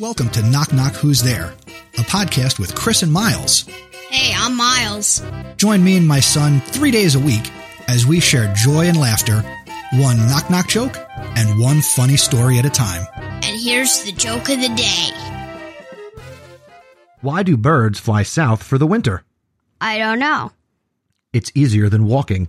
welcome to Knock Knock Who's There, a podcast with Chris and Miles. Hey, I'm Miles. Join me and my son three days a week as we share joy and laughter, one knock knock joke, and one funny story at a time. And here's the joke of the day. Why do birds fly south for the winter? I don't know. It's easier than walking.